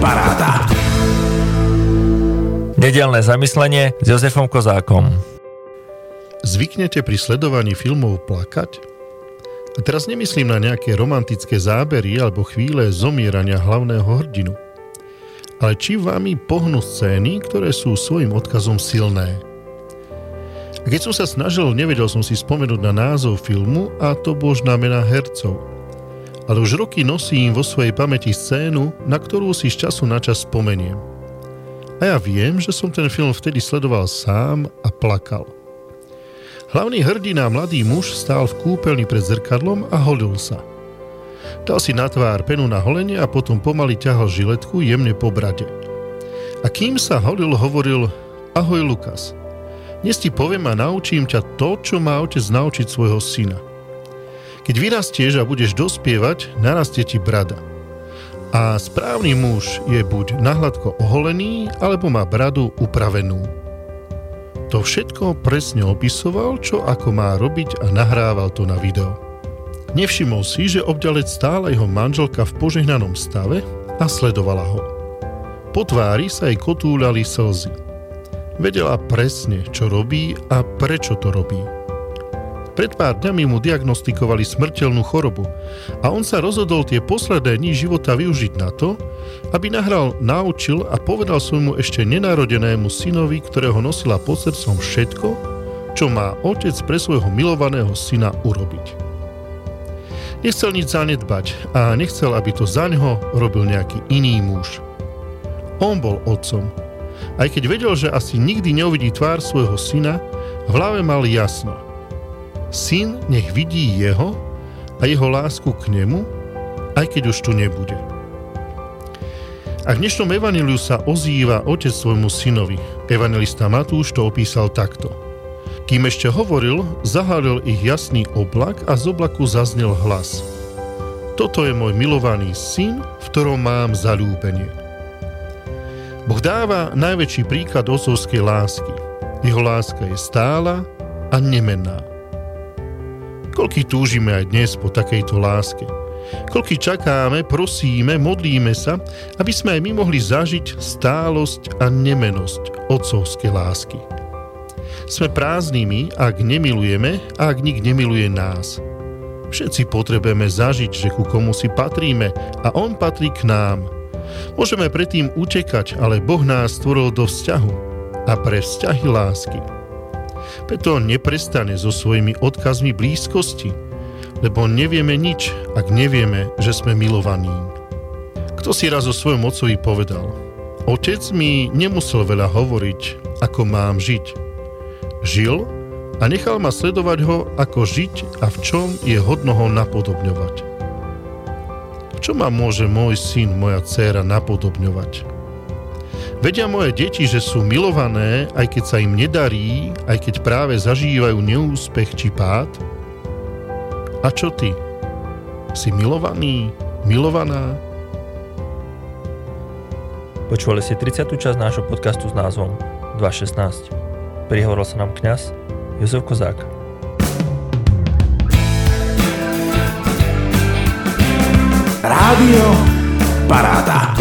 Paráda. Nedelné zamyslenie s Jozefom Kozákom. Zvyknete pri sledovaní filmov plakať? A teraz nemyslím na nejaké romantické zábery alebo chvíle zomierania hlavného hrdinu. Ale či vami pohnú scény, ktoré sú svojim odkazom silné. A keď som sa snažil, nevedel som si spomenúť na názov filmu a to božná mena hercov. Ale už roky nosím vo svojej pamäti scénu, na ktorú si z času na čas spomeniem. A ja viem, že som ten film vtedy sledoval sám a plakal. Hlavný hrdina, mladý muž, stál v kúpeľni pred zrkadlom a holil sa. Dal si na tvár penu na holenie a potom pomaly ťahal žiletku jemne po brade. A kým sa holil, hovoril Ahoj Lukas, dnes ti poviem a naučím ťa to, čo má otec naučiť svojho syna. Keď vyrastieš a budeš dospievať, narastie ti brada – a správny muž je buď nahladko oholený, alebo má bradu upravenú. To všetko presne opisoval, čo ako má robiť a nahrával to na video. Nevšimol si, že obďalec stála jeho manželka v požehnanom stave a sledovala ho. Po tvári sa jej kotúľali slzy. Vedela presne, čo robí a prečo to robí. Pred pár dňami mu diagnostikovali smrteľnú chorobu a on sa rozhodol tie posledné dni života využiť na to, aby nahral, naučil a povedal svojmu ešte nenarodenému synovi, ktorého nosila pod srdcom všetko, čo má otec pre svojho milovaného syna urobiť. Nechcel nič zanedbať a nechcel, aby to za ňo robil nejaký iný muž. On bol otcom. Aj keď vedel, že asi nikdy neuvidí tvár svojho syna, v hlave mal jasno – Syn nech vidí jeho a jeho lásku k nemu, aj keď už tu nebude. A v dnešnom evaniliu sa ozýva otec svojmu synovi. Evangelista Matúš to opísal takto. Kým ešte hovoril, zahálil ich jasný oblak a z oblaku zaznel hlas. Toto je môj milovaný syn, v ktorom mám zalúbenie. Boh dáva najväčší príklad otcovskej lásky. Jeho láska je stála a nemenná. Koľký túžime aj dnes po takejto láske. Koľký čakáme, prosíme, modlíme sa, aby sme aj my mohli zažiť stálosť a nemenosť otcovskej lásky. Sme prázdnymi, ak nemilujeme a ak nik nemiluje nás. Všetci potrebujeme zažiť, že ku komu si patríme a on patrí k nám. Môžeme predtým utekať, ale Boh nás stvoril do vzťahu a pre vzťahy lásky. Preto neprestane so svojimi odkazmi blízkosti, lebo nevieme nič, ak nevieme, že sme milovaní. Kto si raz o svojom otcovi povedal, otec mi nemusel veľa hovoriť, ako mám žiť. Žil a nechal ma sledovať ho, ako žiť a v čom je hodno ho napodobňovať. V čom ma môže môj syn, moja dcéra napodobňovať? Vedia moje deti, že sú milované, aj keď sa im nedarí, aj keď práve zažívajú neúspech či pád? A čo ty? Si milovaný? Milovaná? Počúvali ste 30. časť nášho podcastu s názvom 2.16. Prihovoril sa nám kňaz Jozef Kozák. Rádio Paráda.